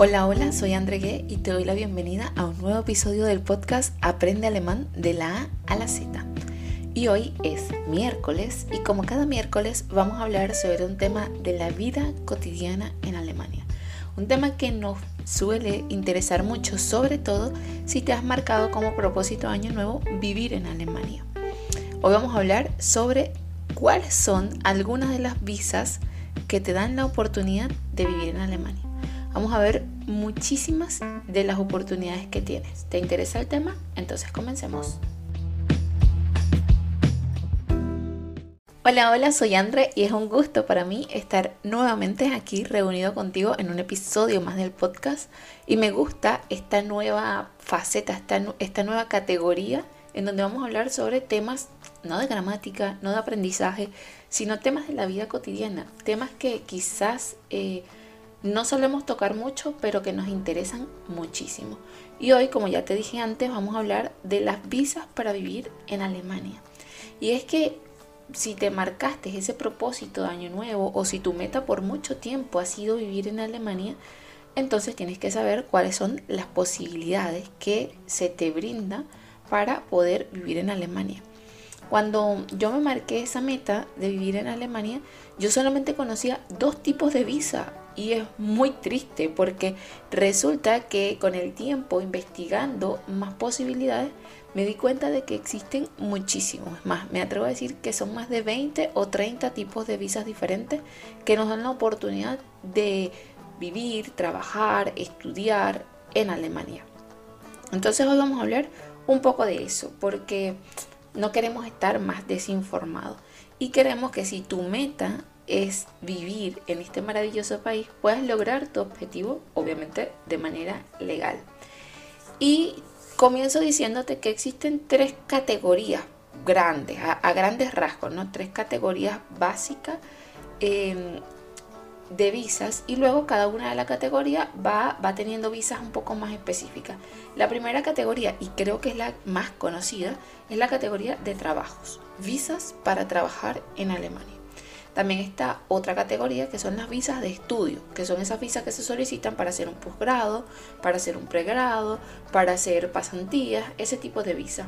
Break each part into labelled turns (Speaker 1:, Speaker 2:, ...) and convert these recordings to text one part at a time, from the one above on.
Speaker 1: Hola, hola, soy André y te doy la bienvenida a un nuevo episodio del podcast Aprende Alemán de la A a la Z. Y hoy es miércoles y como cada miércoles vamos a hablar sobre un tema de la vida cotidiana en Alemania. Un tema que nos suele interesar mucho, sobre todo si te has marcado como propósito año nuevo vivir en Alemania. Hoy vamos a hablar sobre cuáles son algunas de las visas que te dan la oportunidad de vivir en Alemania vamos a ver muchísimas de las oportunidades que tienes. ¿Te interesa el tema? Entonces comencemos. Hola, hola, soy Andre y es un gusto para mí estar nuevamente aquí reunido contigo en un episodio más del podcast y me gusta esta nueva faceta, esta, esta nueva categoría en donde vamos a hablar sobre temas no de gramática, no de aprendizaje, sino temas de la vida cotidiana, temas que quizás eh, no solemos tocar mucho, pero que nos interesan muchísimo. Y hoy, como ya te dije antes, vamos a hablar de las visas para vivir en Alemania. Y es que si te marcaste ese propósito de año nuevo o si tu meta por mucho tiempo ha sido vivir en Alemania, entonces tienes que saber cuáles son las posibilidades que se te brinda para poder vivir en Alemania. Cuando yo me marqué esa meta de vivir en Alemania, yo solamente conocía dos tipos de visa y es muy triste porque resulta que con el tiempo investigando más posibilidades me di cuenta de que existen muchísimos más. Me atrevo a decir que son más de 20 o 30 tipos de visas diferentes que nos dan la oportunidad de vivir, trabajar, estudiar en Alemania. Entonces hoy vamos a hablar un poco de eso porque no queremos estar más desinformados y queremos que si tu meta es vivir en este maravilloso país, puedas lograr tu objetivo, obviamente de manera legal. Y comienzo diciéndote que existen tres categorías grandes, a, grandes rasgos, ¿no? Tres categorías básicas em, de visas y luego cada una de las categorías va, va teniendo visas un poco más específicas. La primera categoría, y creo que es la más conocida, es la categoría de trabajos, visas para trabajar en Alemania. También está otra categoría que son las visas de estudio, que son esas visas que se solicitan para hacer un posgrado, para hacer un pregrado, para hacer pasantías, ese tipo de visa.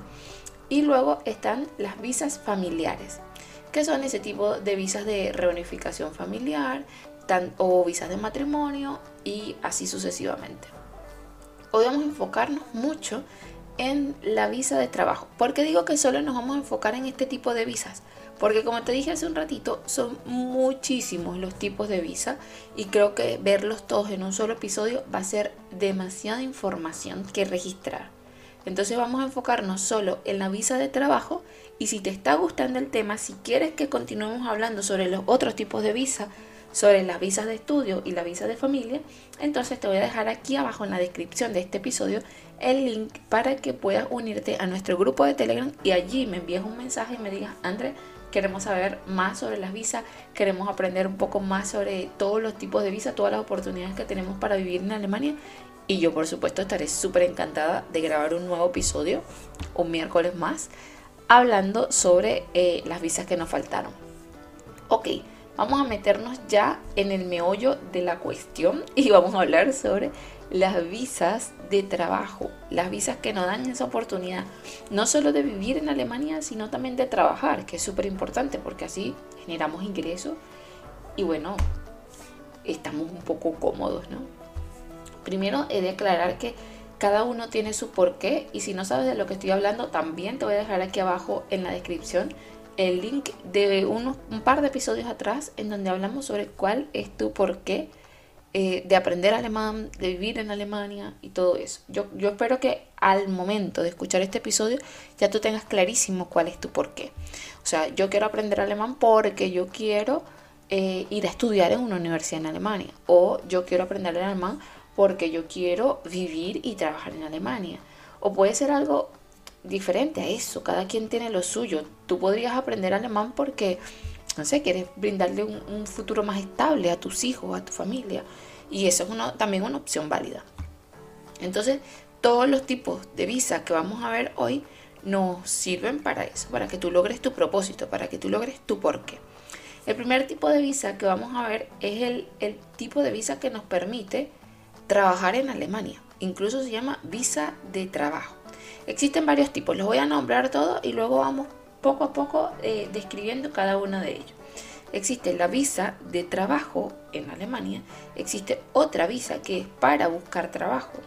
Speaker 1: Y luego están las visas familiares, que son ese tipo de visas de reunificación familiar o visas de matrimonio y así sucesivamente. Hoy vamos a enfocarnos mucho en la visa de trabajo. ¿Por qué digo que solo nos vamos a enfocar en este tipo de visas? Porque como te dije hace un ratito, son muchísimos los tipos de visa y creo que verlos todos en un solo episodio va a ser demasiada información que registrar. Entonces vamos a enfocarnos solo en la visa de trabajo y si te está gustando el tema, si quieres que continuemos hablando sobre los otros tipos de visa, sobre las visas de estudio y la visa de familia, entonces te voy a dejar aquí abajo en la descripción de este episodio el link para que puedas unirte a nuestro grupo de Telegram y allí me envíes un mensaje y me digas, André, queremos saber más sobre las visas, queremos aprender un poco más sobre todos los tipos de visas, todas las oportunidades que tenemos para vivir en Alemania. Y yo por supuesto estaré súper encantada de grabar un nuevo episodio, un miércoles más, hablando sobre eh, las visas que nos faltaron. Ok, vamos a meternos ya en el meollo de la cuestión y vamos a hablar sobre las visas de trabajo, las visas que nos dan esa oportunidad, no solo de vivir en Alemania, sino también de trabajar, que es súper importante porque así generamos ingresos y bueno, estamos un poco cómodos, ¿no? Primero he de aclarar que cada uno tiene su porqué y si no sabes de lo que estoy hablando, también te voy a dejar aquí abajo en la descripción el link de un par de episodios atrás en donde hablamos sobre cuál es tu porqué eh, de aprender alemán, de vivir en Alemania y todo eso. Yo, yo espero que al momento de escuchar este episodio ya tú tengas clarísimo cuál es tu porqué. O sea, yo quiero aprender alemán porque yo quiero eh, ir a estudiar en una universidad en Alemania. O yo quiero aprender alemán porque yo quiero vivir y trabajar en Alemania. O puede ser algo diferente a eso. Cada quien tiene lo suyo. Tú podrías aprender alemán porque no sé, quieres brindarle un, futuro más estable a tus hijos, a tu familia. Y eso es también una opción válida. Entonces, todos los tipos de visa que vamos a ver hoy nos sirven para eso, para que tú logres tu propósito, para que tú logres tu porqué. El primer tipo de visa que vamos a ver es el, el tipo de visa que nos permite trabajar en Alemania. Incluso se llama visa de trabajo. Existen varios tipos, los voy a nombrar todos y luego vamos poco a poco eh, describiendo cada uno de ellos. Existe la visa de trabajo en Alemania, existe otra visa que es para buscar trabajo,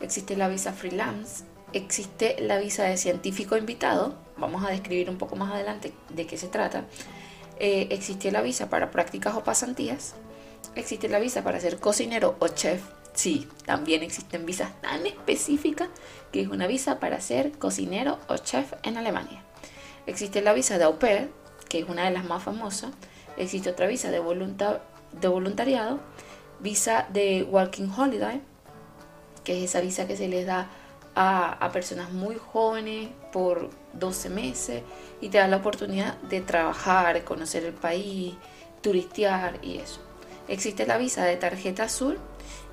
Speaker 1: existe la visa freelance, existe la visa de científico invitado, vamos a describir un poco más adelante de qué se trata, eh, existe la visa para prácticas o pasantías, existe la visa para ser cocinero o chef, sí, también existen visas tan específicas que es una visa para ser cocinero o chef en Alemania. Existe la visa de au pair, que es una de las más famosas, existe otra visa de, de voluntariado, visa de Working Holiday, que es esa visa que se les da a, personas muy jóvenes por 12 meses y te da la oportunidad de trabajar, conocer el país, turistear y eso. Existe la visa de tarjeta azul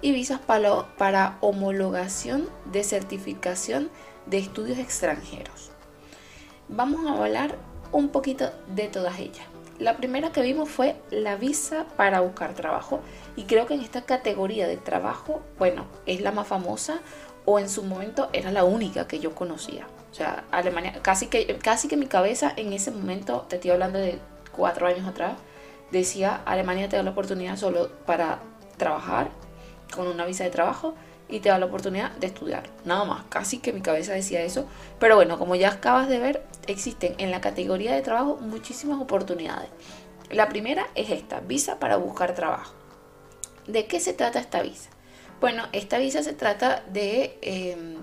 Speaker 1: y visas para, para homologación de certificación de estudios extranjeros. Vamos a hablar un poquito de todas ellas. La primera que vimos fue la visa para buscar trabajo y creo que en esta categoría de trabajo, bueno, es la más famosa o en su momento era la única que yo conocía. O sea, Alemania, casi que, casi que mi cabeza en ese momento, te estoy hablando de cuatro años atrás, decía Alemania te da la oportunidad solo para trabajar con una visa de trabajo y te da la oportunidad de estudiar. Nada más, casi que mi cabeza decía eso. Pero bueno, como ya acabas de ver, existen en la categoría de trabajo muchísimas oportunidades. La primera es esta, visa para buscar trabajo. ¿De qué se trata esta visa? Bueno, esta visa se trata de em,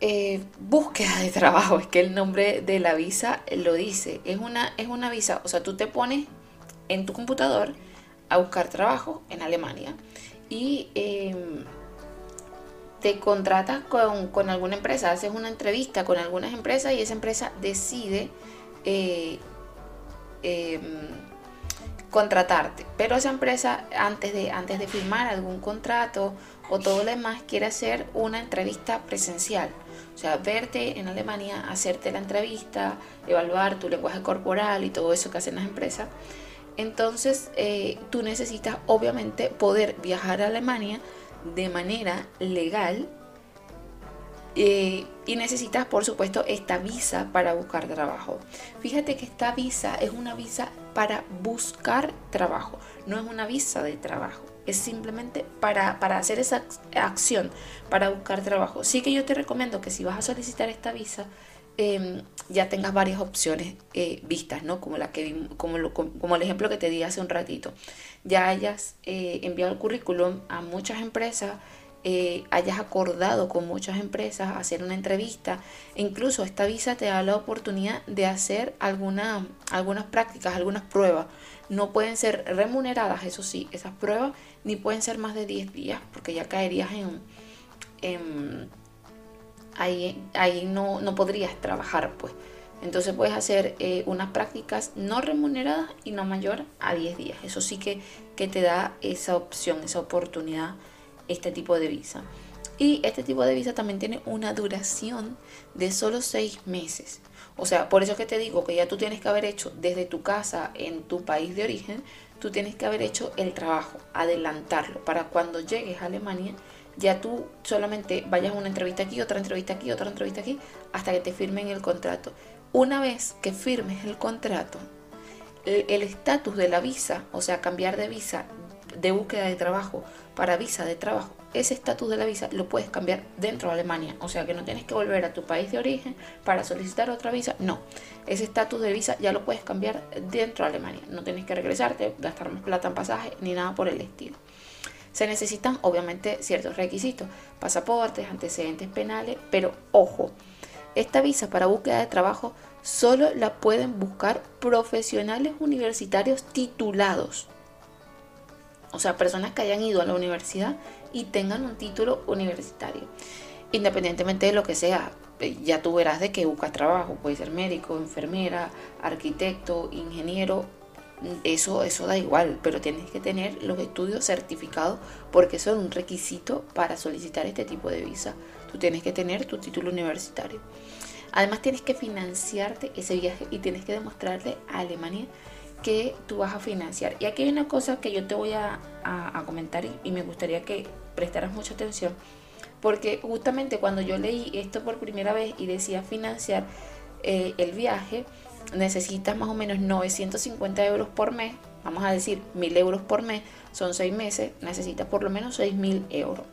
Speaker 1: eh, búsqueda de trabajo, es que el nombre de la visa lo dice. Es una, es una visa, o sea, tú te pones en tu computador a buscar trabajo en Alemania y em, te contratas con, alguna empresa, haces una entrevista con algunas empresas y esa empresa decide eh, em, contratarte. Pero esa empresa antes de, antes de firmar algún contrato o todo lo demás quiere hacer una entrevista presencial. O sea, verte en Alemania, hacerte la entrevista, evaluar tu lenguaje corporal y todo eso que hacen las empresas. Entonces, eh, tú necesitas obviamente poder viajar a Alemania de manera legal eh, y necesitas, por supuesto, esta visa para buscar trabajo. Fíjate que esta visa es una visa para buscar trabajo, no es una visa de trabajo. Es simplemente para, para hacer esa acción, para buscar trabajo. Sí que yo te recomiendo que si vas a solicitar esta visa, Em, ya tengas varias opciones eh, vistas, ¿no? Como, la que, como, el ejemplo que te di hace un ratito. Ya hayas eh, enviado el currículum a muchas empresas, eh, hayas acordado con muchas empresas hacer una entrevista. E incluso esta visa te da la oportunidad de hacer alguna, algunas prácticas, algunas pruebas. No pueden ser remuneradas, eso sí, esas pruebas, ni pueden ser más de 10 días, porque ya caerías en ahí, ahí no, no podrías trabajar, pues. Entonces puedes hacer eh, unas prácticas no remuneradas y no mayor a 10 días. Eso sí que, que te da esa opción, esa oportunidad, este tipo de visa. Y este tipo de visa también tiene una duración de solo 6 meses. O sea, por eso que te digo que ya tú tienes que haber hecho desde tu casa en tu país de origen, tú tienes que haber hecho el trabajo, adelantarlo, para cuando llegues a Alemania ya tú solamente vayas a una entrevista aquí, otra entrevista aquí, otra entrevista aquí, hasta que te firmen el contrato. Una vez que firmes el contrato, el estatus de la visa, o sea, cambiar de visa de búsqueda de trabajo para visa de trabajo, ese estatus de la visa lo puedes cambiar dentro de Alemania. O sea que no tienes que volver a tu país de origen para solicitar otra visa. No, ese estatus de visa ya lo puedes cambiar dentro de Alemania. No tienes que regresarte, gastar más plata en pasaje ni nada por el estilo. Se necesitan obviamente ciertos requisitos, pasaportes, antecedentes penales, pero ojo, esta visa para búsqueda de trabajo solo la pueden buscar profesionales universitarios titulados. O sea, personas que hayan ido a la universidad y tengan un título universitario. Independientemente de lo que sea, ya tú verás de qué buscas trabajo. Puede ser médico, enfermera, arquitecto, ingeniero eso, eso da igual, pero tienes que tener los estudios certificados porque son un requisito para solicitar este tipo de visa. Tú tienes que tener tu título universitario. Además tienes que financiarte ese viaje y tienes que demostrarle a Alemania que tú vas a financiar. Y aquí hay una cosa que yo te voy a, comentar y, me gustaría que prestaras mucha atención, porque justamente cuando yo leí esto por primera vez y decía financiar eh, el viaje, necesitas más o menos 950 euros por mes, vamos a decir 1000 euros por mes, son 6 meses, necesitas por lo menos 6000 euros.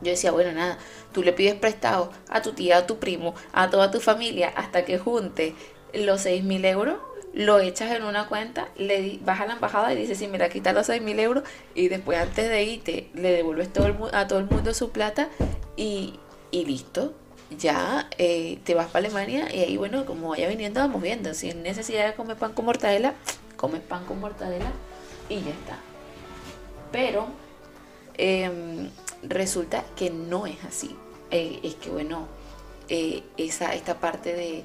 Speaker 1: Yo decía, bueno, nada, tú le pides prestado a tu tía, a tu primo, a toda tu familia hasta que junte los 6000 euros, lo echas en una cuenta, le vas a la embajada y dices, sí, mira, quita los 6000 euros y después antes de irte le devuelves todo a todo el mundo su plata y, y listo ya eh, te vas para Alemania y ahí, bueno, como vaya viniendo, vamos viendo. Si hay necesidad de comer pan con mortadela, comes pan con mortadela y ya está. Pero em, resulta que no es así. Eh, es que, bueno, eh, esa, esta parte de,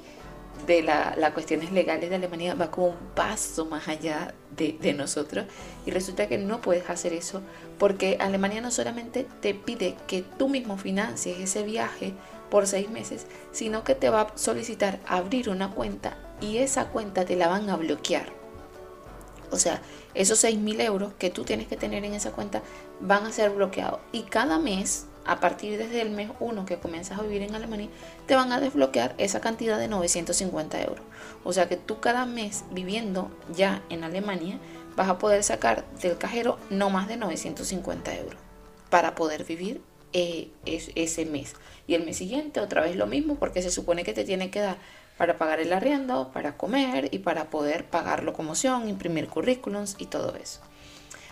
Speaker 1: de la, las cuestiones legales de Alemania va como un paso más allá de, de, nosotros y resulta que no puedes hacer eso porque Alemania no solamente te pide que tú mismo financies ese viaje por seis meses, sino que te va a solicitar abrir una cuenta y esa cuenta te la van a bloquear. O sea, esos seis mil euros que tú tienes que tener en esa cuenta van a ser bloqueados. Y cada mes, a partir desde el mes 1 que comienzas a vivir en Alemania, te van a desbloquear esa cantidad de 950 euros. O sea que tú cada mes viviendo ya en Alemania vas a poder sacar del cajero no más de 950 euros para poder vivir eh, ese mes. Y el mes siguiente otra vez lo mismo porque se supone que te tiene que dar para pagar el arriendo, para comer y para poder pagar locomoción, imprimir currículums y todo eso.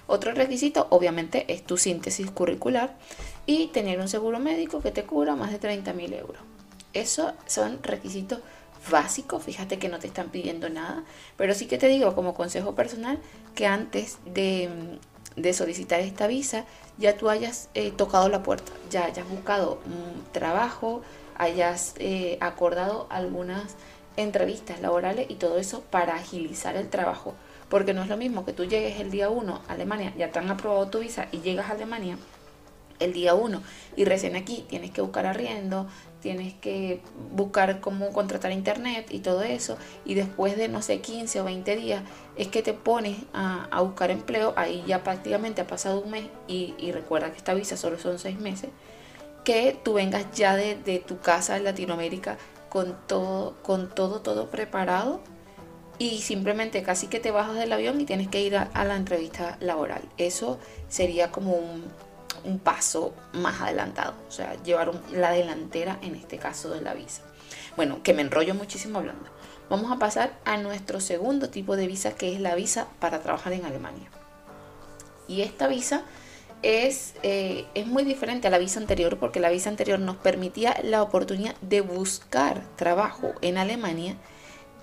Speaker 1: Otro requisito obviamente es tu síntesis curricular y tener un seguro médico que te cubra más de 30 mil euros. Esos son requisitos básicos, fíjate que no te están pidiendo nada, pero sí que te digo como consejo personal que antes de, de solicitar esta visa ya tú hayas eh, tocado la puerta, ya hayas buscado trabajo, hayas eh, acordado algunas entrevistas laborales y todo eso para agilizar el trabajo. Porque no es lo mismo que tú llegues el día 1 a Alemania, ya te han aprobado tu visa y llegas a Alemania el día 1 y recién aquí tienes que buscar arriendo, tienes que buscar cómo contratar internet y todo eso. Y después de, no sé, 15 o 20 días es que te pones a, buscar empleo. Ahí ya prácticamente ha pasado un mes y, recuerda que esta visa solo son 6 meses. Que tú vengas ya de, tu casa en Latinoamérica con todo, con todo, todo preparado y simplemente casi que te bajas del avión y tienes que ir a la entrevista laboral. Eso sería como un, un paso más adelantado, o sea, llevar la delantera en este caso de la visa. Bueno, que me enrollo muchísimo hablando. Vamos a pasar a nuestro segundo tipo de visa, que es la visa para trabajar en Alemania. Y esta visa es, eh, es muy diferente a la visa anterior porque la visa anterior nos permitía la oportunidad de buscar trabajo en Alemania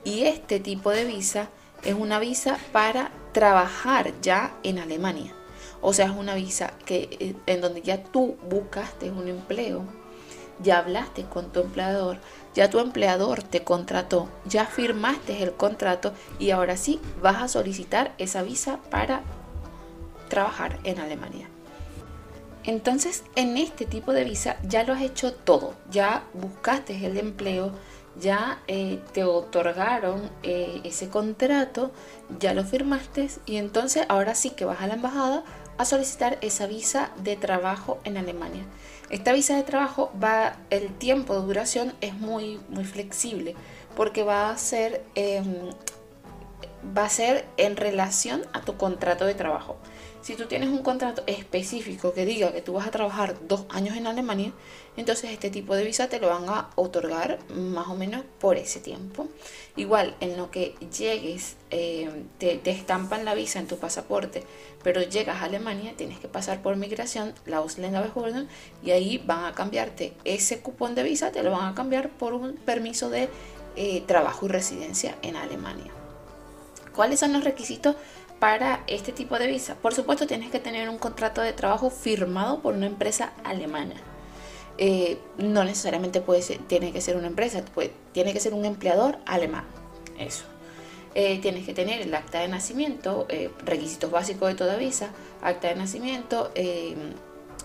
Speaker 1: y este tipo de visa es una visa para trabajar ya en Alemania. O sea, es una visa que, eh, en donde ya tú buscaste un empleo, ya hablaste con tu empleador, ya tu empleador te contrató, ya firmaste el contrato y ahora sí vas a solicitar esa visa para trabajar en Alemania. Entonces, en este tipo de visa ya lo has hecho todo, ya buscaste el empleo, ya eh, te otorgaron eh, ese contrato, ya lo firmaste y entonces ahora sí que vas a la embajada a solicitar esa visa de trabajo en Alemania. Esta visa de trabajo va, el tiempo de duración es muy, muy flexible porque va a ser, em, va a ser en relación a tu contrato de trabajo. Si tú tienes un contrato específico que diga que tú vas a trabajar dos años en Alemania, entonces este tipo de visa te lo van a otorgar más o menos por ese tiempo. Igual, en lo que llegues, eh, te, estampan la visa en tu pasaporte, pero llegas a Alemania, tienes que pasar por migración, la Ausländerbehörden, y ahí van a cambiarte ese cupón de visa, te lo van a cambiar por un permiso de eh, trabajo y residencia en Alemania. ¿Cuáles son los requisitos para este tipo de visa. Por supuesto, tienes que tener un contrato de trabajo firmado por una empresa alemana. Eh, no necesariamente puede tiene que ser una empresa, tiene que ser un empleador alemán. Eso. Eh, tienes que tener el acta de nacimiento, eh, requisitos básicos de toda visa, acta de nacimiento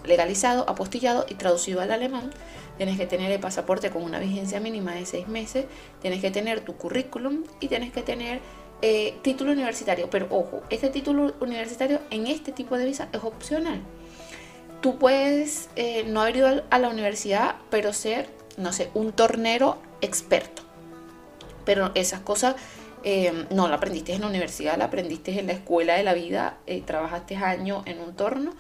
Speaker 1: legalizado, apostillado y traducido al alemán. Tienes que tener el pasaporte con una vigencia mínima de seis meses, tienes que tener tu currículum y tienes que tener eh, título universitario, pero ojo, este título universitario en este tipo de visa es opcional. Tú puedes eh, no haber ido a la universidad, pero ser, no sé, un tornero experto. Pero esas cosas eh, no la aprendiste en la universidad, la aprendiste en la escuela de la vida, trabajaste años en un torno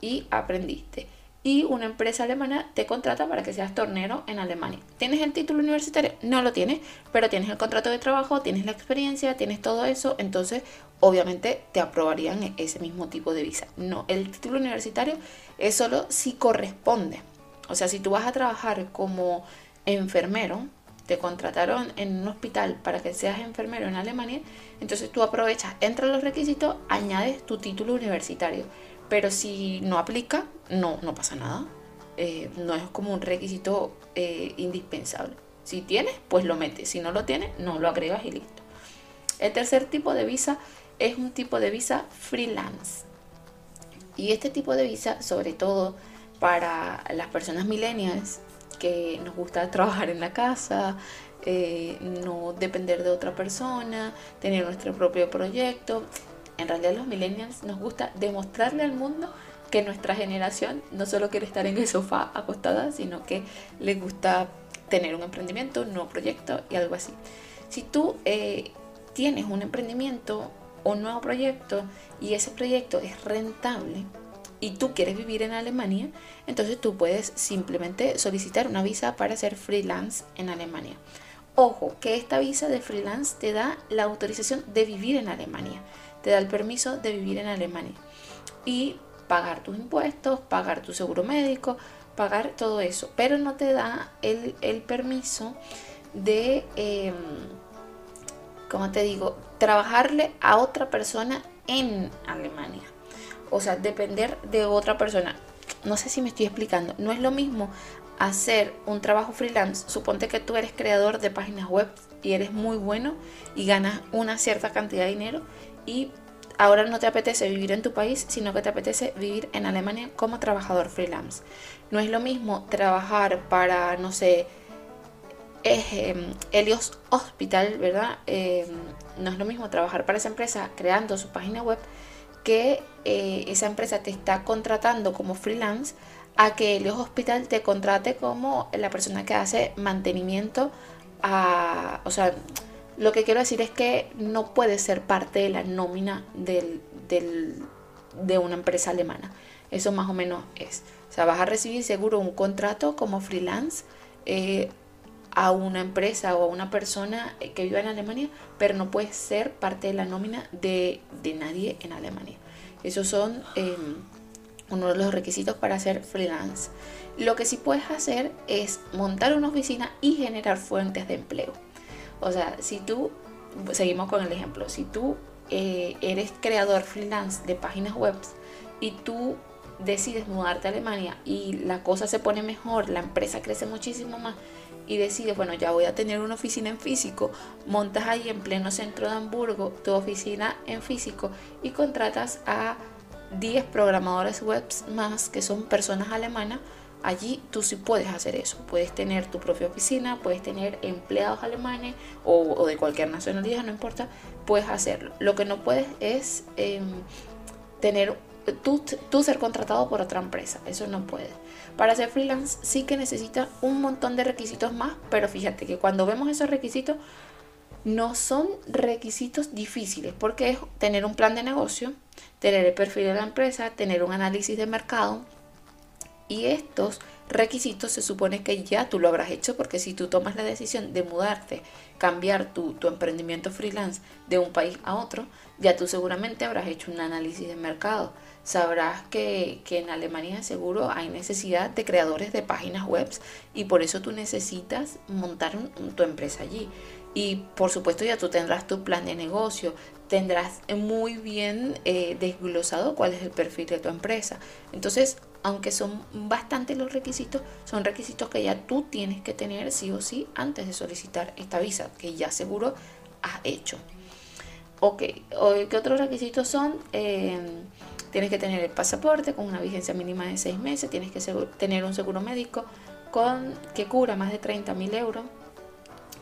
Speaker 1: y aprendiste y una empresa alemana te contrata para que seas tornero en Alemania. ¿Tienes el título universitario? No lo tienes, pero tienes el contrato de trabajo, tienes la experiencia, tienes todo eso, entonces obviamente te aprobarían ese mismo tipo de visa. No, el título universitario es solo si corresponde. O sea, si tú vas a trabajar como enfermero, te contrataron en un hospital para que seas enfermero en Alemania, entonces tú aprovechas, entras los requisitos, añades tu título universitario. Pero si no aplica, no, no pasa nada. Eh, no es como un requisito eh, indispensable. Si tienes, pues lo metes. Si no lo tienes, no lo agregas y listo. El tercer tipo de visa es un tipo de visa freelance. Y este tipo de visa, sobre todo para las personas millennials que nos gusta trabajar en la casa, eh, no depender de otra persona, tener nuestro propio proyecto, en realidad los millennials nos gusta demostrarle al mundo que nuestra generación no solo quiere estar en el sofá acostada, sino que le gusta tener un emprendimiento, un nuevo proyecto y algo así. Si tú eh, tienes un emprendimiento o un nuevo proyecto y ese proyecto es rentable y tú quieres vivir en Alemania, entonces tú puedes simplemente solicitar una visa para ser freelance en Alemania. Ojo, que esta visa de freelance te da la autorización de vivir en Alemania te da el permiso de vivir en Alemania y pagar tus impuestos, pagar tu seguro médico, pagar todo eso, pero no te da el, permiso de, eh, como te digo, trabajarle a otra persona en Alemania. O sea, depender de otra persona. No sé si me estoy explicando. No es lo mismo hacer un trabajo freelance. Suponte que tú eres creador de páginas web y eres muy bueno y ganas una cierta cantidad de dinero y ahora no te apetece vivir en tu país, sino que te apetece vivir en Alemania como trabajador freelance. No es lo mismo trabajar para, no sé, em, Helios Hospital, ¿verdad? Em, no es lo mismo trabajar para esa empresa creando su página web que eh, esa empresa te está contratando como freelance a que Helios Hospital te contrate como la persona que hace mantenimiento a, o sea, lo que quiero decir es que no puede ser parte de la nómina del, de una empresa alemana. Eso más o menos es. O sea, vas a recibir seguro un contrato como freelance eh, a una empresa o a una persona que viva en Alemania, pero no puedes ser parte de la nómina de, nadie en Alemania. Esos son em, uno de los requisitos para ser freelance. Lo que sí puedes hacer es montar una oficina y generar fuentes de empleo. O sea, si tú, seguimos con el ejemplo, si tú eh, eres creador freelance de páginas web y tú decides mudarte a Alemania y la cosa se pone mejor, la empresa crece muchísimo más y decides, bueno, ya voy a tener una oficina en físico, montas ahí en pleno centro de Hamburgo tu oficina en físico y contratas a 10 programadores web más que son personas alemanas allí tú sí puedes hacer eso. Puedes tener tu propia oficina, puedes tener empleados alemanes o, de cualquier nacionalidad, no importa, puedes hacerlo. Lo que no puedes es em, tener tú, tú, ser contratado por otra empresa. Eso no puedes. Para ser freelance sí que necesita un montón de requisitos más, pero fíjate que cuando vemos esos requisitos no son requisitos difíciles porque es tener un plan de negocio, tener el perfil de la empresa, tener un análisis de mercado, y estos requisitos se supone que ya tú lo habrás hecho porque si tú tomas la decisión de mudarte, cambiar tu, emprendimiento freelance de un país a otro, ya tú seguramente habrás hecho un análisis de mercado. Sabrás que, en Alemania seguro hay necesidad de creadores de páginas web y por eso tú necesitas montar tu empresa allí. Y por supuesto ya tú tendrás tu plan de negocio, tendrás muy bien eh, desglosado cuál es el perfil de tu empresa. Entonces aunque son bastante los requisitos, son requisitos que ya tú tienes que tener sí o sí antes de solicitar esta visa, que ya seguro has hecho. Ok, ¿qué otros requisitos son? Em, tienes que tener el pasaporte con una vigencia mínima de 6 meses, tienes que tener un seguro médico con, que cubra más de 30 mil euros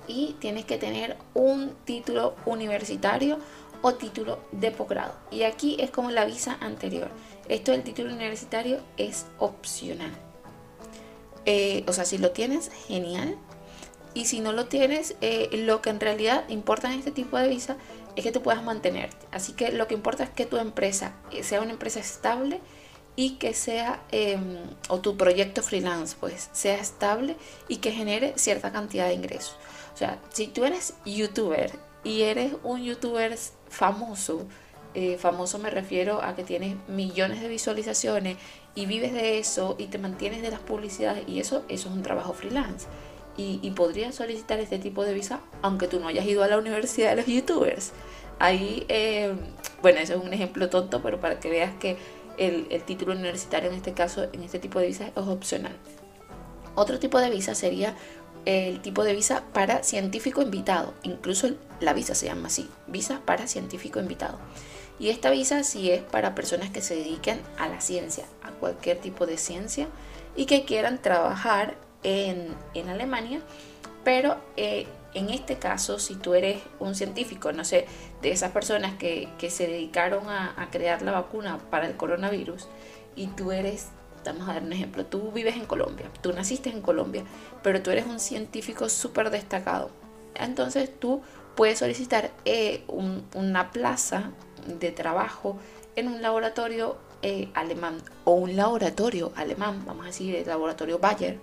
Speaker 1: y tienes que tener un título universitario o título de posgrado. Y aquí es como la visa anterior. Esto del título universitario es opcional. Eh, o sea, si lo tienes, genial. Y si no lo tienes, eh, lo que en realidad importa en este tipo de visa es que te puedas mantenerte. Así que lo que importa es que tu empresa eh, sea una empresa estable y que sea, em, o tu proyecto freelance, pues, sea estable y que genere cierta cantidad de ingresos. O sea, si tú eres youtuber y eres un youtuber famoso, eh, famoso me refiero a que tienes millones de visualizaciones y vives de eso y te mantienes de las publicidades y eso, eso es un trabajo freelance. Y, y podrías solicitar este tipo de visa aunque tú no hayas ido a la universidad de los youtubers. Ahí, em, bueno, eso es un ejemplo tonto, pero para que veas que el, el, título universitario en este caso, en este tipo de visa, es opcional. Otro tipo de visa sería el tipo de visa para científico invitado. Incluso la visa se llama así, visa para científico invitado. Y esta visa sí es para personas que se dediquen a la ciencia, a cualquier tipo de ciencia y que quieran trabajar en, en Alemania, pero eh, en este caso, si tú eres un científico, no sé, de esas personas que, que se dedicaron a, a crear la vacuna para el coronavirus y tú eres vamos a dar un ejemplo, tú vives en Colombia, tú naciste en Colombia, pero tú eres un científico súper destacado. Entonces tú puedes solicitar eh, una plaza de trabajo en un laboratorio eh, alemán o un laboratorio alemán, vamos a decir el laboratorio Bayer,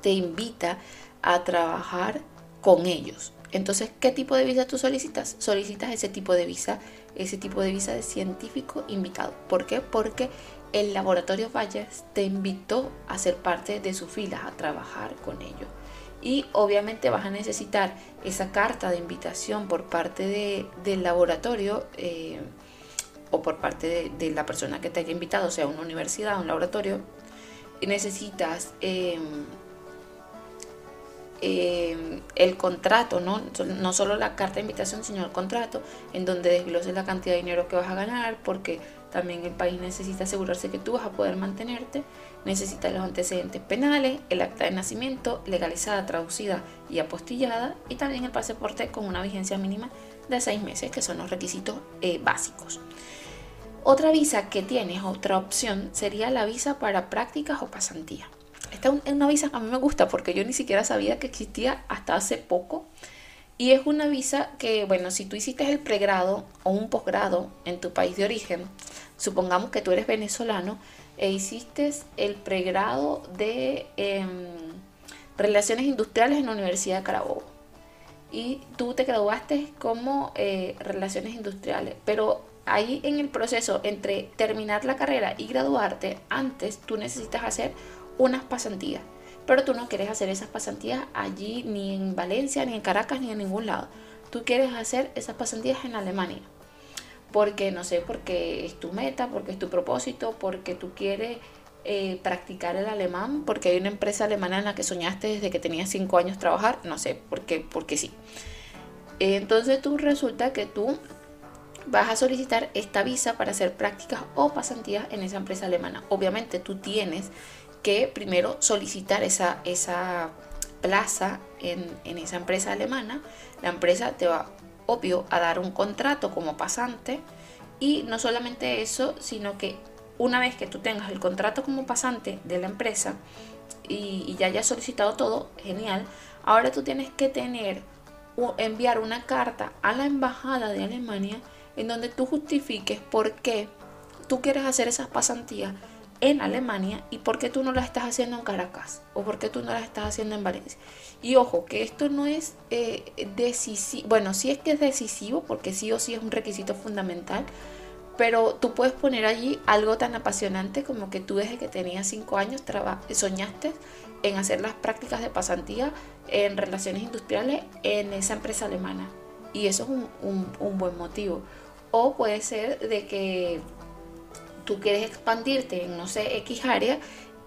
Speaker 1: te invita a trabajar con ellos. Entonces, ¿qué tipo de visa tú solicitas? Solicitas ese tipo de visa, ese tipo de visa de científico invitado. ¿Por qué? Porque el laboratorio Valles te invitó a ser parte de sus filas, a trabajar con ellos. Y obviamente vas a necesitar esa carta de invitación por parte de, del laboratorio eh, o por parte de, la persona que te haya invitado, sea una universidad, un laboratorio. necesitas em, em, el contrato, ¿no? no solo la carta de invitación, sino el contrato en donde desgloses la cantidad de dinero que vas a ganar, porque también el país necesita asegurarse que tú vas a poder mantenerte, necesita los antecedentes penales, el acta de nacimiento legalizada, traducida y apostillada y también el pasaporte con una vigencia mínima de seis meses, que son los requisitos eh, básicos. Otra visa que tienes, otra opción, sería la visa para prácticas o pasantías. Esta es una visa que a mí me gusta porque yo ni siquiera sabía que existía hasta hace poco. Y es una visa que, bueno, si tú hiciste el pregrado o un posgrado en tu país de origen, supongamos que tú eres venezolano e hiciste el pregrado de em, Relaciones Industriales en la Universidad de Carabobo. Y tú te graduaste como eh, Relaciones Industriales, pero ahí en el proceso entre terminar la carrera y graduarte, antes tú necesitas hacer unas pasantías pero tú no quieres hacer esas pasantías allí ni en Valencia, ni en Caracas, ni en ningún lado. Tú quieres hacer esas pasantías en Alemania. Porque, no sé, porque es tu meta, porque es tu propósito, porque tú quieres eh, practicar el alemán, porque hay una empresa alemana en la que soñaste desde que tenías 5 años trabajar, no sé, porque, porque sí. Entonces tú resulta que tú vas a solicitar esta visa para hacer prácticas o pasantías en esa empresa alemana. Obviamente tú tienes que primero solicitar esa, esa plaza en, en, esa empresa alemana. La empresa te va, obvio, a dar un contrato como pasante. Y no solamente eso, sino que una vez que tú tengas el contrato como pasante de la empresa y, ya hayas solicitado todo, genial. Ahora tú tienes que tener, enviar una carta a la embajada de Alemania en donde tú justifiques por qué tú quieres hacer esas pasantías en Alemania y por qué tú no la estás haciendo en Caracas o por qué tú no la estás haciendo en Valencia. Y ojo, que esto no es eh, decisivo, bueno, sí es que es decisivo porque sí o sí es un requisito fundamental, pero tú puedes poner allí algo tan apasionante como que tú desde que tenías 5 años soñaste en hacer las prácticas de pasantía en relaciones industriales en esa empresa alemana. Y eso es un, un buen motivo. O puede ser de que tú quieres expandirte en, no sé, X área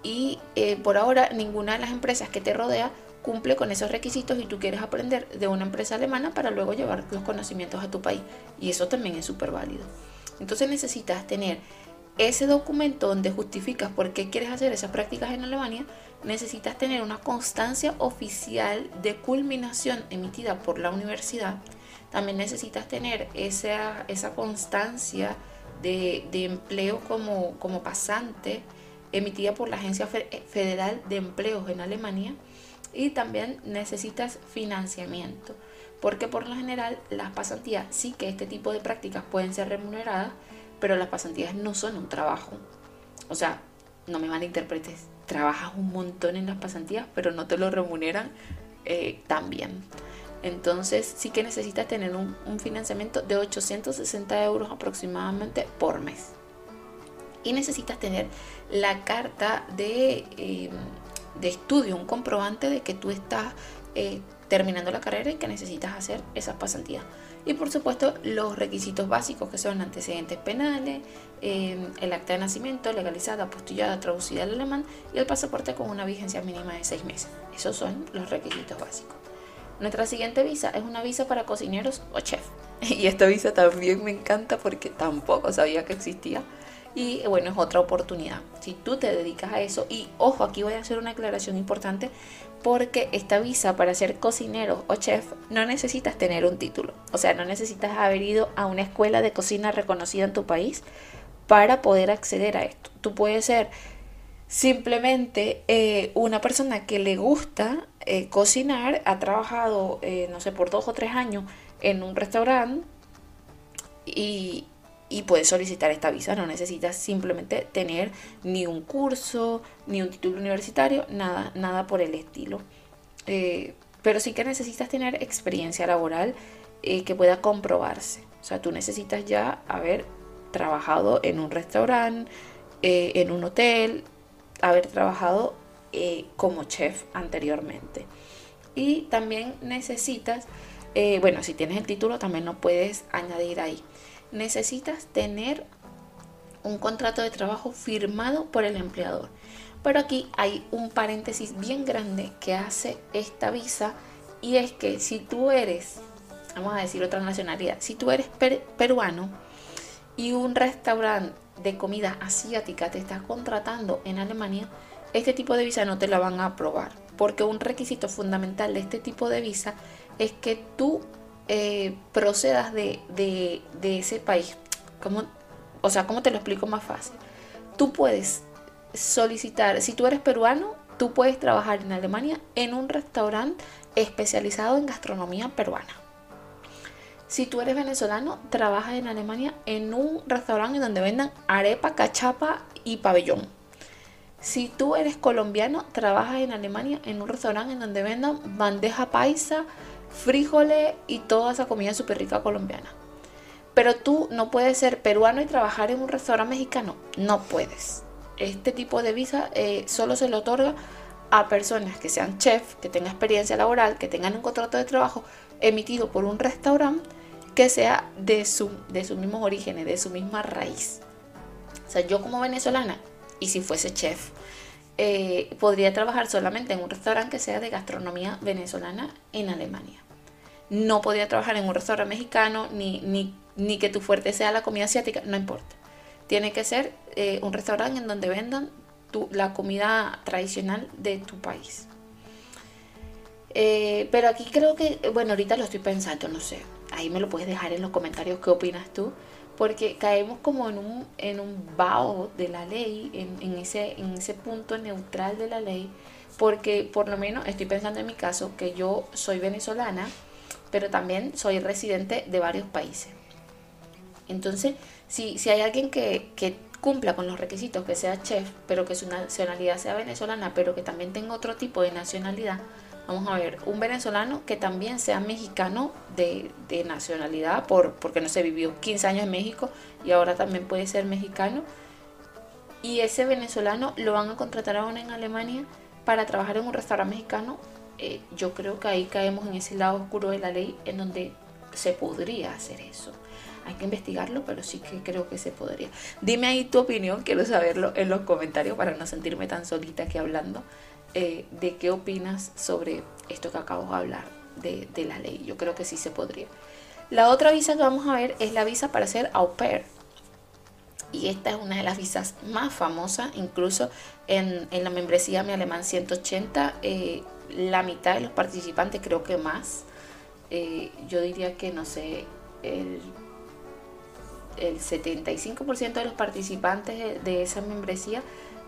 Speaker 1: y eh, por ahora ninguna de las empresas que te rodea cumple con esos requisitos y tú quieres aprender de una empresa alemana para luego llevar los conocimientos a tu país. Y eso también es súper válido. Entonces necesitas tener ese documento donde justificas por qué quieres hacer esas prácticas en Alemania, necesitas tener una constancia oficial de culminación emitida por la universidad. También necesitas tener esa, esa constancia de, empleo como, como pasante emitida por la Agencia Federal de Empleos en Alemania. Y también necesitas financiamiento, porque por lo general las pasantías sí que este tipo de prácticas pueden ser remuneradas, pero las pasantías no son un trabajo. O sea, no me malinterpretes, trabajas un montón en las pasantías, pero no te lo remuneran eh, tan bien. Entonces sí que necesitas tener un, financiamiento de 860 euros aproximadamente por mes. Y necesitas tener la carta de, em, de estudio, un comprobante de que tú estás eh, terminando la carrera y que necesitas hacer esas pasantías. Y por supuesto los requisitos básicos que son antecedentes penales, em, el acta de nacimiento legalizada, apostillada, traducida al alemán y el pasaporte con una vigencia mínima de seis meses. Esos son los requisitos básicos. Nuestra siguiente visa es una visa para cocineros o chef. Y esta visa también me encanta porque tampoco sabía que existía. Y bueno, es otra oportunidad. Si tú te dedicas a eso, y ojo, aquí voy a hacer una aclaración importante, porque esta visa para ser cocinero o chef no necesitas tener un título. O sea, no necesitas haber ido a una escuela de cocina reconocida en tu país para poder acceder a esto. Tú puedes ser simplemente eh, una persona que le gusta eh, cocinar, ha trabajado, eh, no sé, por dos o tres años en un restaurante y, puedes solicitar esta visa. No necesitas simplemente tener ni un curso, ni un título universitario, nada, nada por el estilo. Eh, pero sí que necesitas tener experiencia laboral que pueda comprobarse. O sea, tú necesitas ya haber trabajado en un restaurante, en un hotel, haber trabajado eh, como chef anteriormente. Y también necesitas, eh, bueno, si tienes el título también lo puedes añadir ahí. Necesitas tener un contrato de trabajo firmado por el empleador. Pero aquí hay un paréntesis bien grande que hace esta visa y es que si tú eres, vamos a decir otra nacionalidad, si tú eres peruano y un restaurante de comida asiática te está contratando en Alemania, este tipo de visa no te la van a aprobar, porque un requisito fundamental de este tipo de visa es que tú eh, procedas de, ese país. como o sea, ¿cómo te lo explico más fácil? Tú puedes solicitar, si tú eres peruano, tú puedes trabajar en Alemania en un restaurante especializado en gastronomía peruana. Si tú eres venezolano, trabajas en Alemania en un restaurante donde vendan arepa, cachapa y pabellón. Si tú eres colombiano, trabajas en Alemania en un restaurante en donde vendan bandeja paisa, frijoles y toda esa comida súper rica colombiana. Pero tú no puedes ser peruano y trabajar en un restaurante mexicano. No puedes. Este tipo de visa eh, solo se le otorga a personas que sean chef, que tengan experiencia laboral, que tengan un contrato de trabajo emitido por un restaurante que sea de su, de sus mismos orígenes, de su misma raíz. O sea, yo como venezolana y si fuese chef, eh, podría trabajar solamente en un restaurante que sea de gastronomía venezolana en Alemania. No podría trabajar en un restaurante mexicano ni, ni, que tu fuerte sea la comida asiática, no importa. Tiene que ser eh, un restaurante en donde vendan la comida tradicional de tu país. Eh, pero aquí creo que, bueno, ahorita lo estoy pensando, no sé. Ahí me lo puedes dejar en los comentarios qué opinas tú porque caemos como en un, en un vaho de la ley, en, ese, en ese punto neutral de la ley, porque por lo menos estoy pensando en mi caso que yo soy venezolana, pero también soy residente de varios países. Entonces, si, si hay alguien que, que cumpla con los requisitos, que sea chef, pero que su nacionalidad sea venezolana, pero que también tenga otro tipo de nacionalidad, Vamos a ver, un venezolano que también sea mexicano de, nacionalidad, por, porque no se vivió 15 años en México y ahora también puede ser mexicano. Y ese venezolano lo van a contratar ahora en Alemania para trabajar en un restaurante mexicano. Eh, yo creo que ahí caemos en ese lado oscuro de la ley en donde se podría hacer eso. Hay que investigarlo, pero sí que creo que se podría. Dime ahí tu opinión, quiero saberlo en los comentarios para no sentirme tan solita aquí hablando. Eh, de qué opinas sobre esto que acabo de hablar de, la ley. Yo creo que sí se podría. La otra visa que vamos a ver es la visa para ser au pair. y esta es una de las visas más famosas, incluso en, la membresía Mi Alemán 180, eh, la mitad de los participantes, creo que más, eh, yo diría que no sé, el, el 75% de los participantes de, esa membresía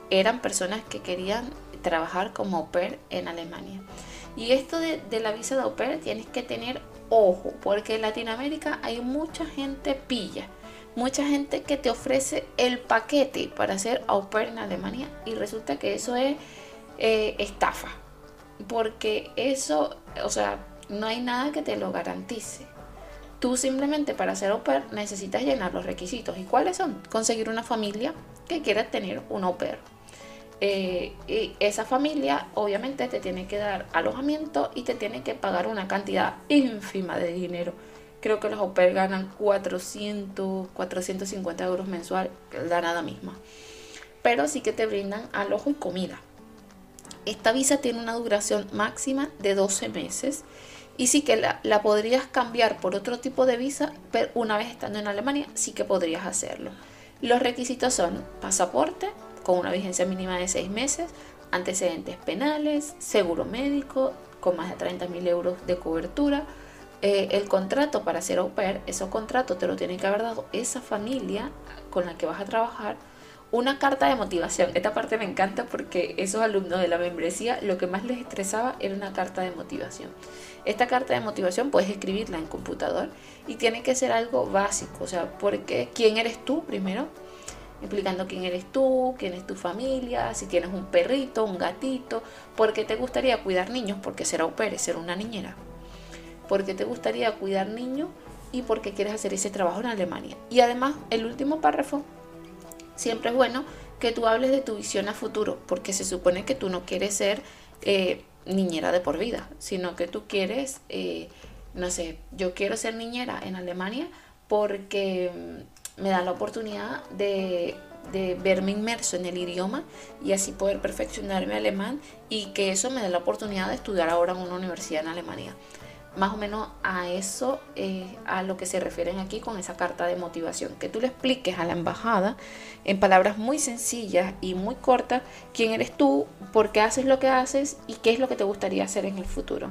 Speaker 1: eran personas que querían trabajar como au pair en Alemania. Y esto de, la visa de au pair tienes que tener ojo, porque en Latinoamérica hay mucha gente pilla mucha gente que te ofrece el paquete para hacer au pair en Alemania y resulta que eso es eh, estafa. Porque eso, o sea, no hay nada que te lo garantice. Tú simplemente para hacer au pair necesitas llenar los requisitos. ¿Y cuáles son? Conseguir una familia que quiera tener un au pair. Eh, y esa familia obviamente te tiene que dar alojamiento y te tiene que pagar una cantidad ínfima de dinero creo que los au pair ganan 400, 450 euros mensual, la nada misma. Pero sí que te brindan alojo y comida. Esta visa tiene una duración máxima de 12 meses y sí que la, la, podrías cambiar por otro tipo de visa, pero una vez estando en Alemania sí que podrías hacerlo. Los requisitos son pasaporte con una vigencia mínima de 6 meses, antecedentes penales, seguro médico con más de 30.000 euros de cobertura, eh, el contrato para ser au pair, esos contratos te lo tiene que haber dado esa familia con la que vas a trabajar, una carta de motivación. Esta parte me encanta porque esos alumnos de la membresía lo que más les estresaba era una carta de motivación. Esta carta de motivación puedes escribirla en computador y tiene que ser algo básico, o sea, porque quién eres tú primero, implicando quién eres tú, quién es tu familia, si tienes un perrito, un gatito, por qué te gustaría cuidar niños, porque ser au pair ser una niñera porque te gustaría cuidar niños y porque quieres hacer ese trabajo en Alemania. Y además, el último párrafo, siempre es bueno que tú hables de tu visión a futuro, porque se supone que tú no quieres ser eh, niñera de por vida, sino que tú quieres, eh, no sé, yo quiero ser niñera en Alemania porque me da la oportunidad de, de verme inmerso en el idioma y así poder perfeccionar mi alemán y que eso me dé la oportunidad de estudiar ahora en una universidad en Alemania más o menos a eso, eh, a lo que se refieren aquí con esa carta de motivación, que tú le expliques a la embajada en palabras muy sencillas y muy cortas quién eres tú, por qué haces lo que haces y qué es lo que te gustaría hacer en el futuro.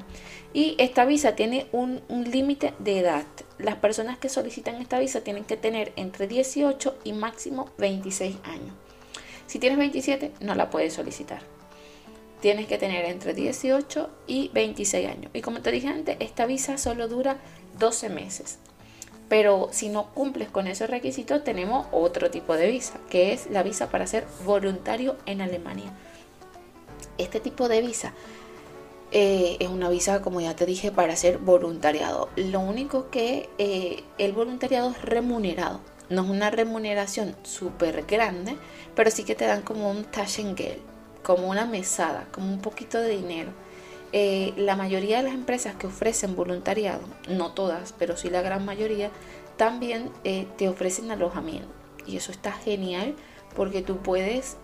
Speaker 1: Y esta visa tiene un, límite de edad. Las personas que solicitan esta visa tienen que tener entre 18 y máximo 26 años. Si tienes 27, no la puedes solicitar tienes que tener entre 18 y 26 años. Y como te dije antes, esta visa solo dura 12 meses. Pero si no cumples con esos requisitos, tenemos otro tipo de visa, que es la visa para ser voluntario en Alemania. Este tipo de visa eh, es una visa, como ya te dije, para ser voluntariado. Lo único que eh, el voluntariado es remunerado. No es una remuneración súper grande, pero sí que te dan como un Taschengeld como una mesada, como un poquito de dinero. Eh, la mayoría de las empresas que ofrecen voluntariado, no todas, pero sí la gran mayoría, también te ofrecen alojamiento. Y eso está genial porque tú puedes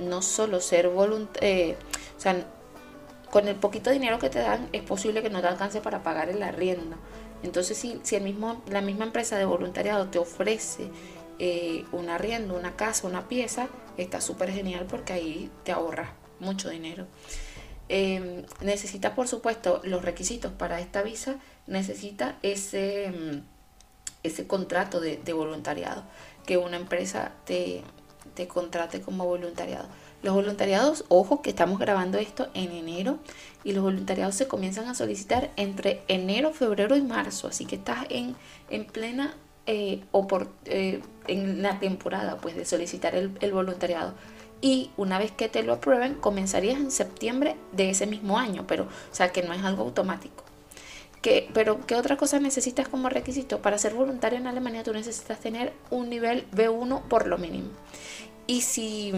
Speaker 1: no solo ser voluntario, o sea, con el poquito dinero que te dan es posible que no te alcance para pagar el arriendo. Entonces, si, el mismo, la misma empresa de voluntariado te ofrece un arriendo, una casa, una pieza, está súper genial porque ahí te ahorras mucho dinero. Eh, necesita, por supuesto, los requisitos para esta visa, necesita ese, mm, ese contrato de, voluntariado, que una empresa te, te contrate como voluntariado. Los voluntariados, ojo que estamos grabando esto en enero y los voluntariados se comienzan a solicitar entre enero, febrero y marzo, así que estás en, en plena eh, eh, en la temporada pues, de solicitar el, voluntariado. Y una vez que te lo aprueben, comenzarías en septiembre de ese mismo año, pero o sea que no es algo automático. Pero, ¿qué otra cosa necesitas como requisito? Para ser voluntario en Alemania tú necesitas tener un nivel B1 por lo mínimo. Y si,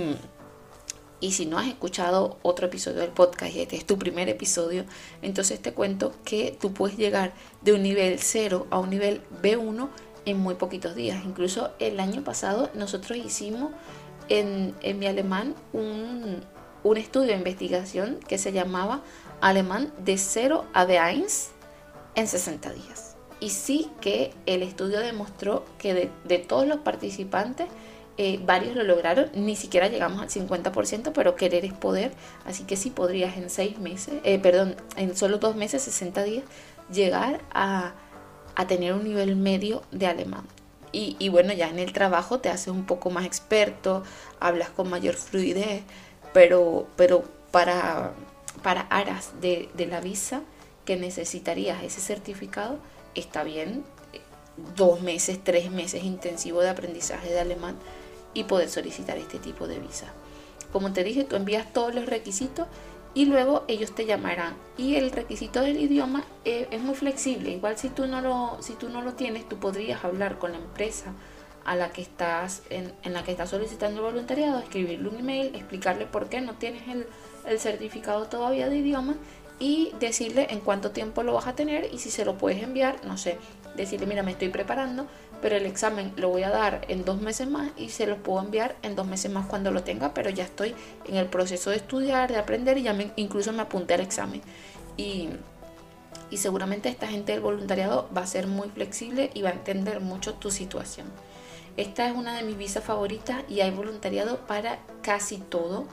Speaker 1: y si no has escuchado otro episodio del podcast y este es tu primer episodio, entonces te cuento que tú puedes llegar de un nivel 0 a un nivel B1 en muy poquitos días. Incluso el año pasado nosotros hicimos en, mi alemán un, estudio de investigación que se llamaba Alemán de 0 a de 1 en 60 días. Y sí que el estudio demostró que de, todos los participantes, Eh, varios lo lograron, ni siquiera llegamos al 50%, pero querer es poder. Así que sí podrías en seis meses, eh, perdón, en solo dos meses, 60 días, llegar a, a tener un nivel medio de alemán. Y, y, bueno, ya en el trabajo te haces un poco más experto, hablas con mayor fluidez, pero, pero para, para aras de, de la visa que necesitarías ese certificado, está bien dos meses, tres meses intensivo de aprendizaje de alemán y poder solicitar este tipo de visa. Como te dije, tú envías todos los requisitos y luego ellos te llamarán. Y el requisito del idioma eh, es muy flexible. Igual si tú, no lo, si tú no lo tienes, tú podrías hablar con la empresa a la que estás en, la que estás solicitando el voluntariado, escribirle un email, explicarle por qué no tienes el, el certificado todavía de idioma y decirle en cuánto tiempo lo vas a tener y si se lo puedes enviar, no sé, decirle, mira, me estoy preparando, pero el examen lo voy a dar en dos meses más y se lo puedo enviar en dos meses más cuando lo tenga, pero ya estoy en el proceso de estudiar, de aprender y ya incluso me apunté al examen. Y, y seguramente esta gente del voluntariado va a ser muy flexible y va a entender mucho tu situación. Esta es una de mis visas favoritas y hay voluntariado para casi todo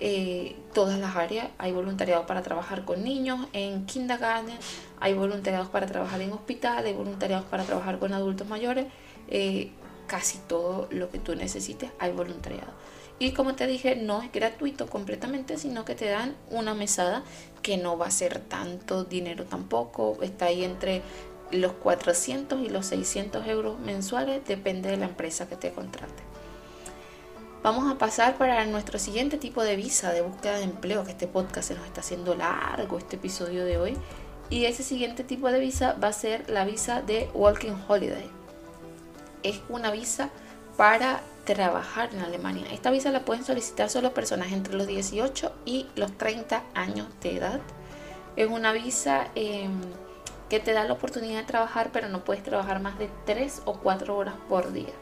Speaker 1: eh, todas las áreas. Hay voluntariado para trabajar con niños en kindergarten, hay voluntariados para trabajar en hospitales, hay voluntariados para trabajar con adultos mayores. Eh, casi todo lo que tú necesites hay voluntariado. Y como te dije, no es gratuito completamente, sino que te dan una mesada que no va a ser tanto dinero tampoco. Está ahí entre los 400 y los 600 euros mensuales, depende de la empresa que te contrate. Vamos a pasar para nuestro siguiente tipo de visa de búsqueda de empleo, que este podcast se nos está haciendo largo, este episodio de hoy. Y ese siguiente tipo de visa va a ser la visa de Walking Holiday. Es una visa para trabajar en Alemania. Esta visa la pueden solicitar solo personas entre los 18 y los 30 años de edad. Es una visa em, que te da la oportunidad de trabajar, pero no puedes trabajar más de 3 o 4 horas por día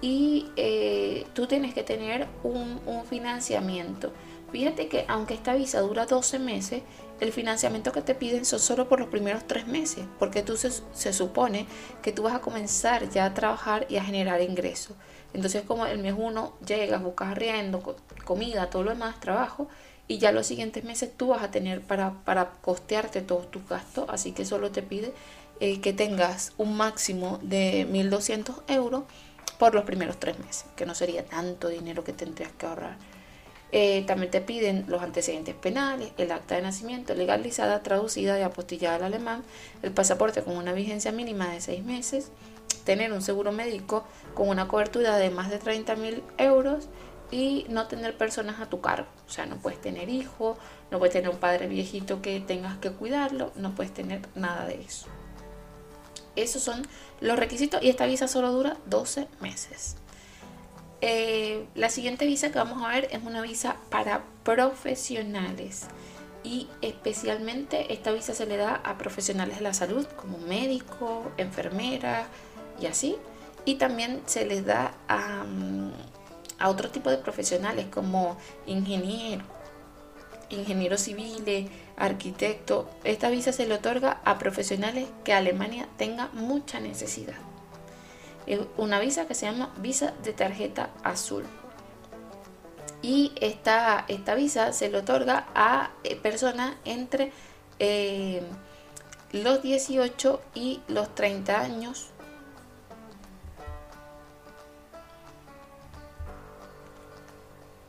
Speaker 1: y eh, tú tienes que tener un, financiamiento. Fíjate que aunque esta visa dura 12 meses, el financiamiento que te piden son solo por los primeros 3 meses, porque tú se, supone que tú vas a comenzar ya a trabajar y a generar ingresos. Entonces como el mes 1 llegas, buscas arriendo, comida, todo lo demás, trabajo, y ya los siguientes meses tú vas a tener para, para costearte todos tus gastos, así que solo te pide eh, que tengas un máximo de 1.200 euros por los primeros tres meses, que no sería tanto dinero que tendrías que ahorrar. Eh, también te piden los antecedentes penales, el acta de nacimiento legalizada, traducida y apostillada al alemán, el pasaporte con una vigencia mínima de seis meses, tener un seguro médico con una cobertura de más de 30 mil euros y no tener personas a tu cargo. O sea, no puedes tener hijos, no puedes tener un padre viejito que tengas que cuidarlo, no puedes tener nada de eso. Esos son los requisitos y esta visa solo dura 12 meses. Eh, la siguiente visa que vamos a ver es una visa para profesionales y especialmente esta visa se le da a profesionales de la salud como médicos, enfermeras y así. Y también se les da a, a otro tipo de profesionales como ingenieros, ingenieros civiles, arquitectos. Esta visa se le otorga a profesionales que Alemania tenga mucha necesidad. Es una visa que se llama visa de tarjeta azul. Y esta, esta visa se le otorga a eh, personas entre eh, los 18 y los 30 años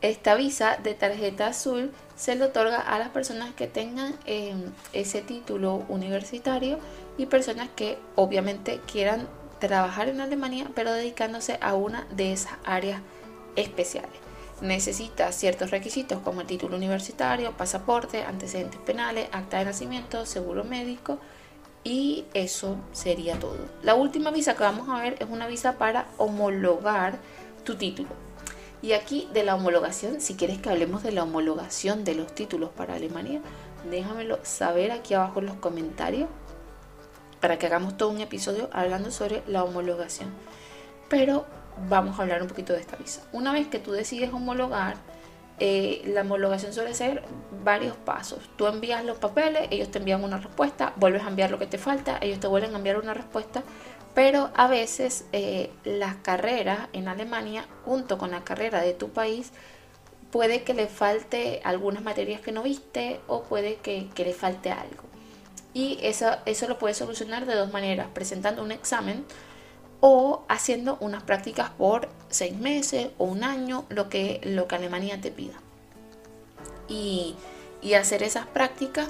Speaker 1: Esta visa de tarjeta azul se le otorga a las personas que tengan em, ese título universitario y personas que obviamente quieran trabajar en Alemania pero dedicándose a una de esas áreas especiales. Necesita ciertos requisitos como el título universitario, pasaporte, antecedentes penales, acta de nacimiento, seguro médico y eso sería todo. La última visa que vamos a ver es una visa para homologar tu título. Y aquí de la homologación, si quieres que hablemos de la homologación de los títulos para Alemania, déjamelo saber aquí abajo en los comentarios para que hagamos todo un episodio hablando sobre la homologación. Pero vamos a hablar un poquito de esta visa. Una vez que tú decides homologar, eh, la homologación suele ser varios pasos. Tú envías los papeles, ellos te envían una respuesta, vuelves a enviar lo que te falta, ellos te vuelven a enviar una respuesta pero a veces eh, la carrera en Alemania, junto con la carrera de tu país, puede que le falte algunas materias que no viste o puede que, le falte algo. Y eso, eso lo puedes solucionar de dos maneras, presentando un examen o haciendo unas prácticas por seis meses o un año, lo que, lo que Alemania te pida. Y, hacer esas prácticas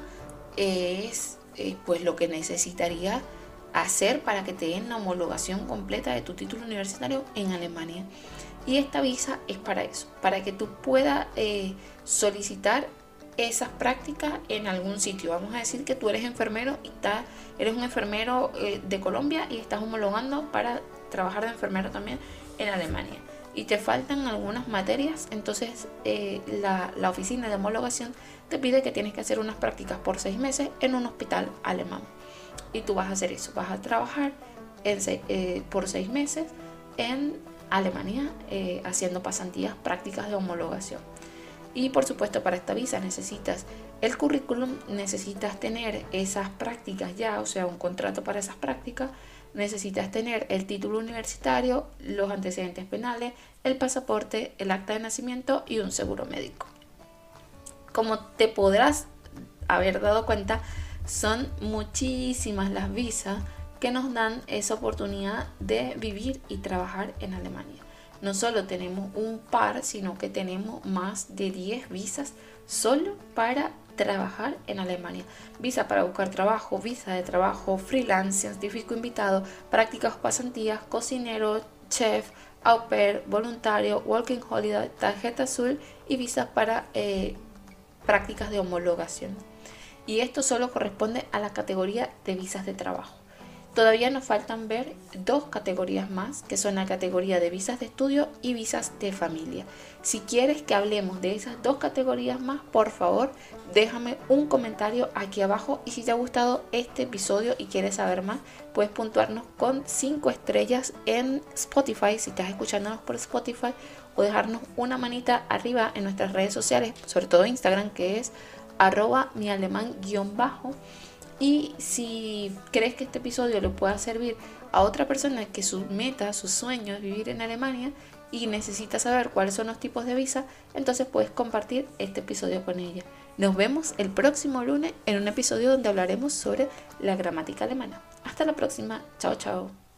Speaker 1: es eh, pues lo que necesitaría hacer para que te den la homologación completa de tu título universitario en Alemania. Y esta visa es para eso, para que tú puedas eh, solicitar esas prácticas en algún sitio. Vamos a decir que tú eres enfermero y eres un enfermero eh, de Colombia y estás homologando para trabajar de enfermero también en Alemania. Y te faltan algunas materias, entonces eh, la oficina de homologación te pide que tienes que hacer unas prácticas por seis meses en un hospital alemán y tú vas a hacer eso, vas a trabajar eh, por seis meses en Alemania eh, haciendo pasantías prácticas de homologación. Y por supuesto para esta visa necesitas el currículum, necesitas tener esas prácticas ya, o sea, un contrato para esas prácticas, necesitas tener el título universitario, los antecedentes penales, el pasaporte, el acta de nacimiento y un seguro médico. Como te podrás haber dado cuenta, son muchísimas las visas que nos dan esa oportunidad de vivir y trabajar en Alemania. No solo tenemos un par, sino que tenemos más de 10 visas solo para trabajar en Alemania. Visa para buscar trabajo, visa de trabajo, freelance, científico invitado, prácticas pasantías, cocinero, chef, au pair, voluntario, working holiday, tarjeta azul y visas para eh, prácticas de homologación y esto solo corresponde a la categoría de visas de trabajo. Todavía nos faltan ver dos categorías más, que son la categoría de visas de estudio y visas de familia. Si quieres que hablemos de esas dos categorías más, por favor, déjame un comentario aquí abajo y si te ha gustado este episodio y quieres saber más, puedes puntuarnos con 5 estrellas en Spotify si estás escuchándonos por Spotify o dejarnos una manita arriba en nuestras redes sociales, sobre todo Instagram que es arroba mi alemán guion bajo. Y si crees que este episodio le pueda servir a otra persona que su meta, su sueño es vivir en Alemania y necesita saber cuáles son los tipos de visa, entonces puedes compartir este episodio con ella. Nos vemos el próximo lunes en un episodio donde hablaremos sobre la gramática alemana. Hasta la próxima. Chao, chao.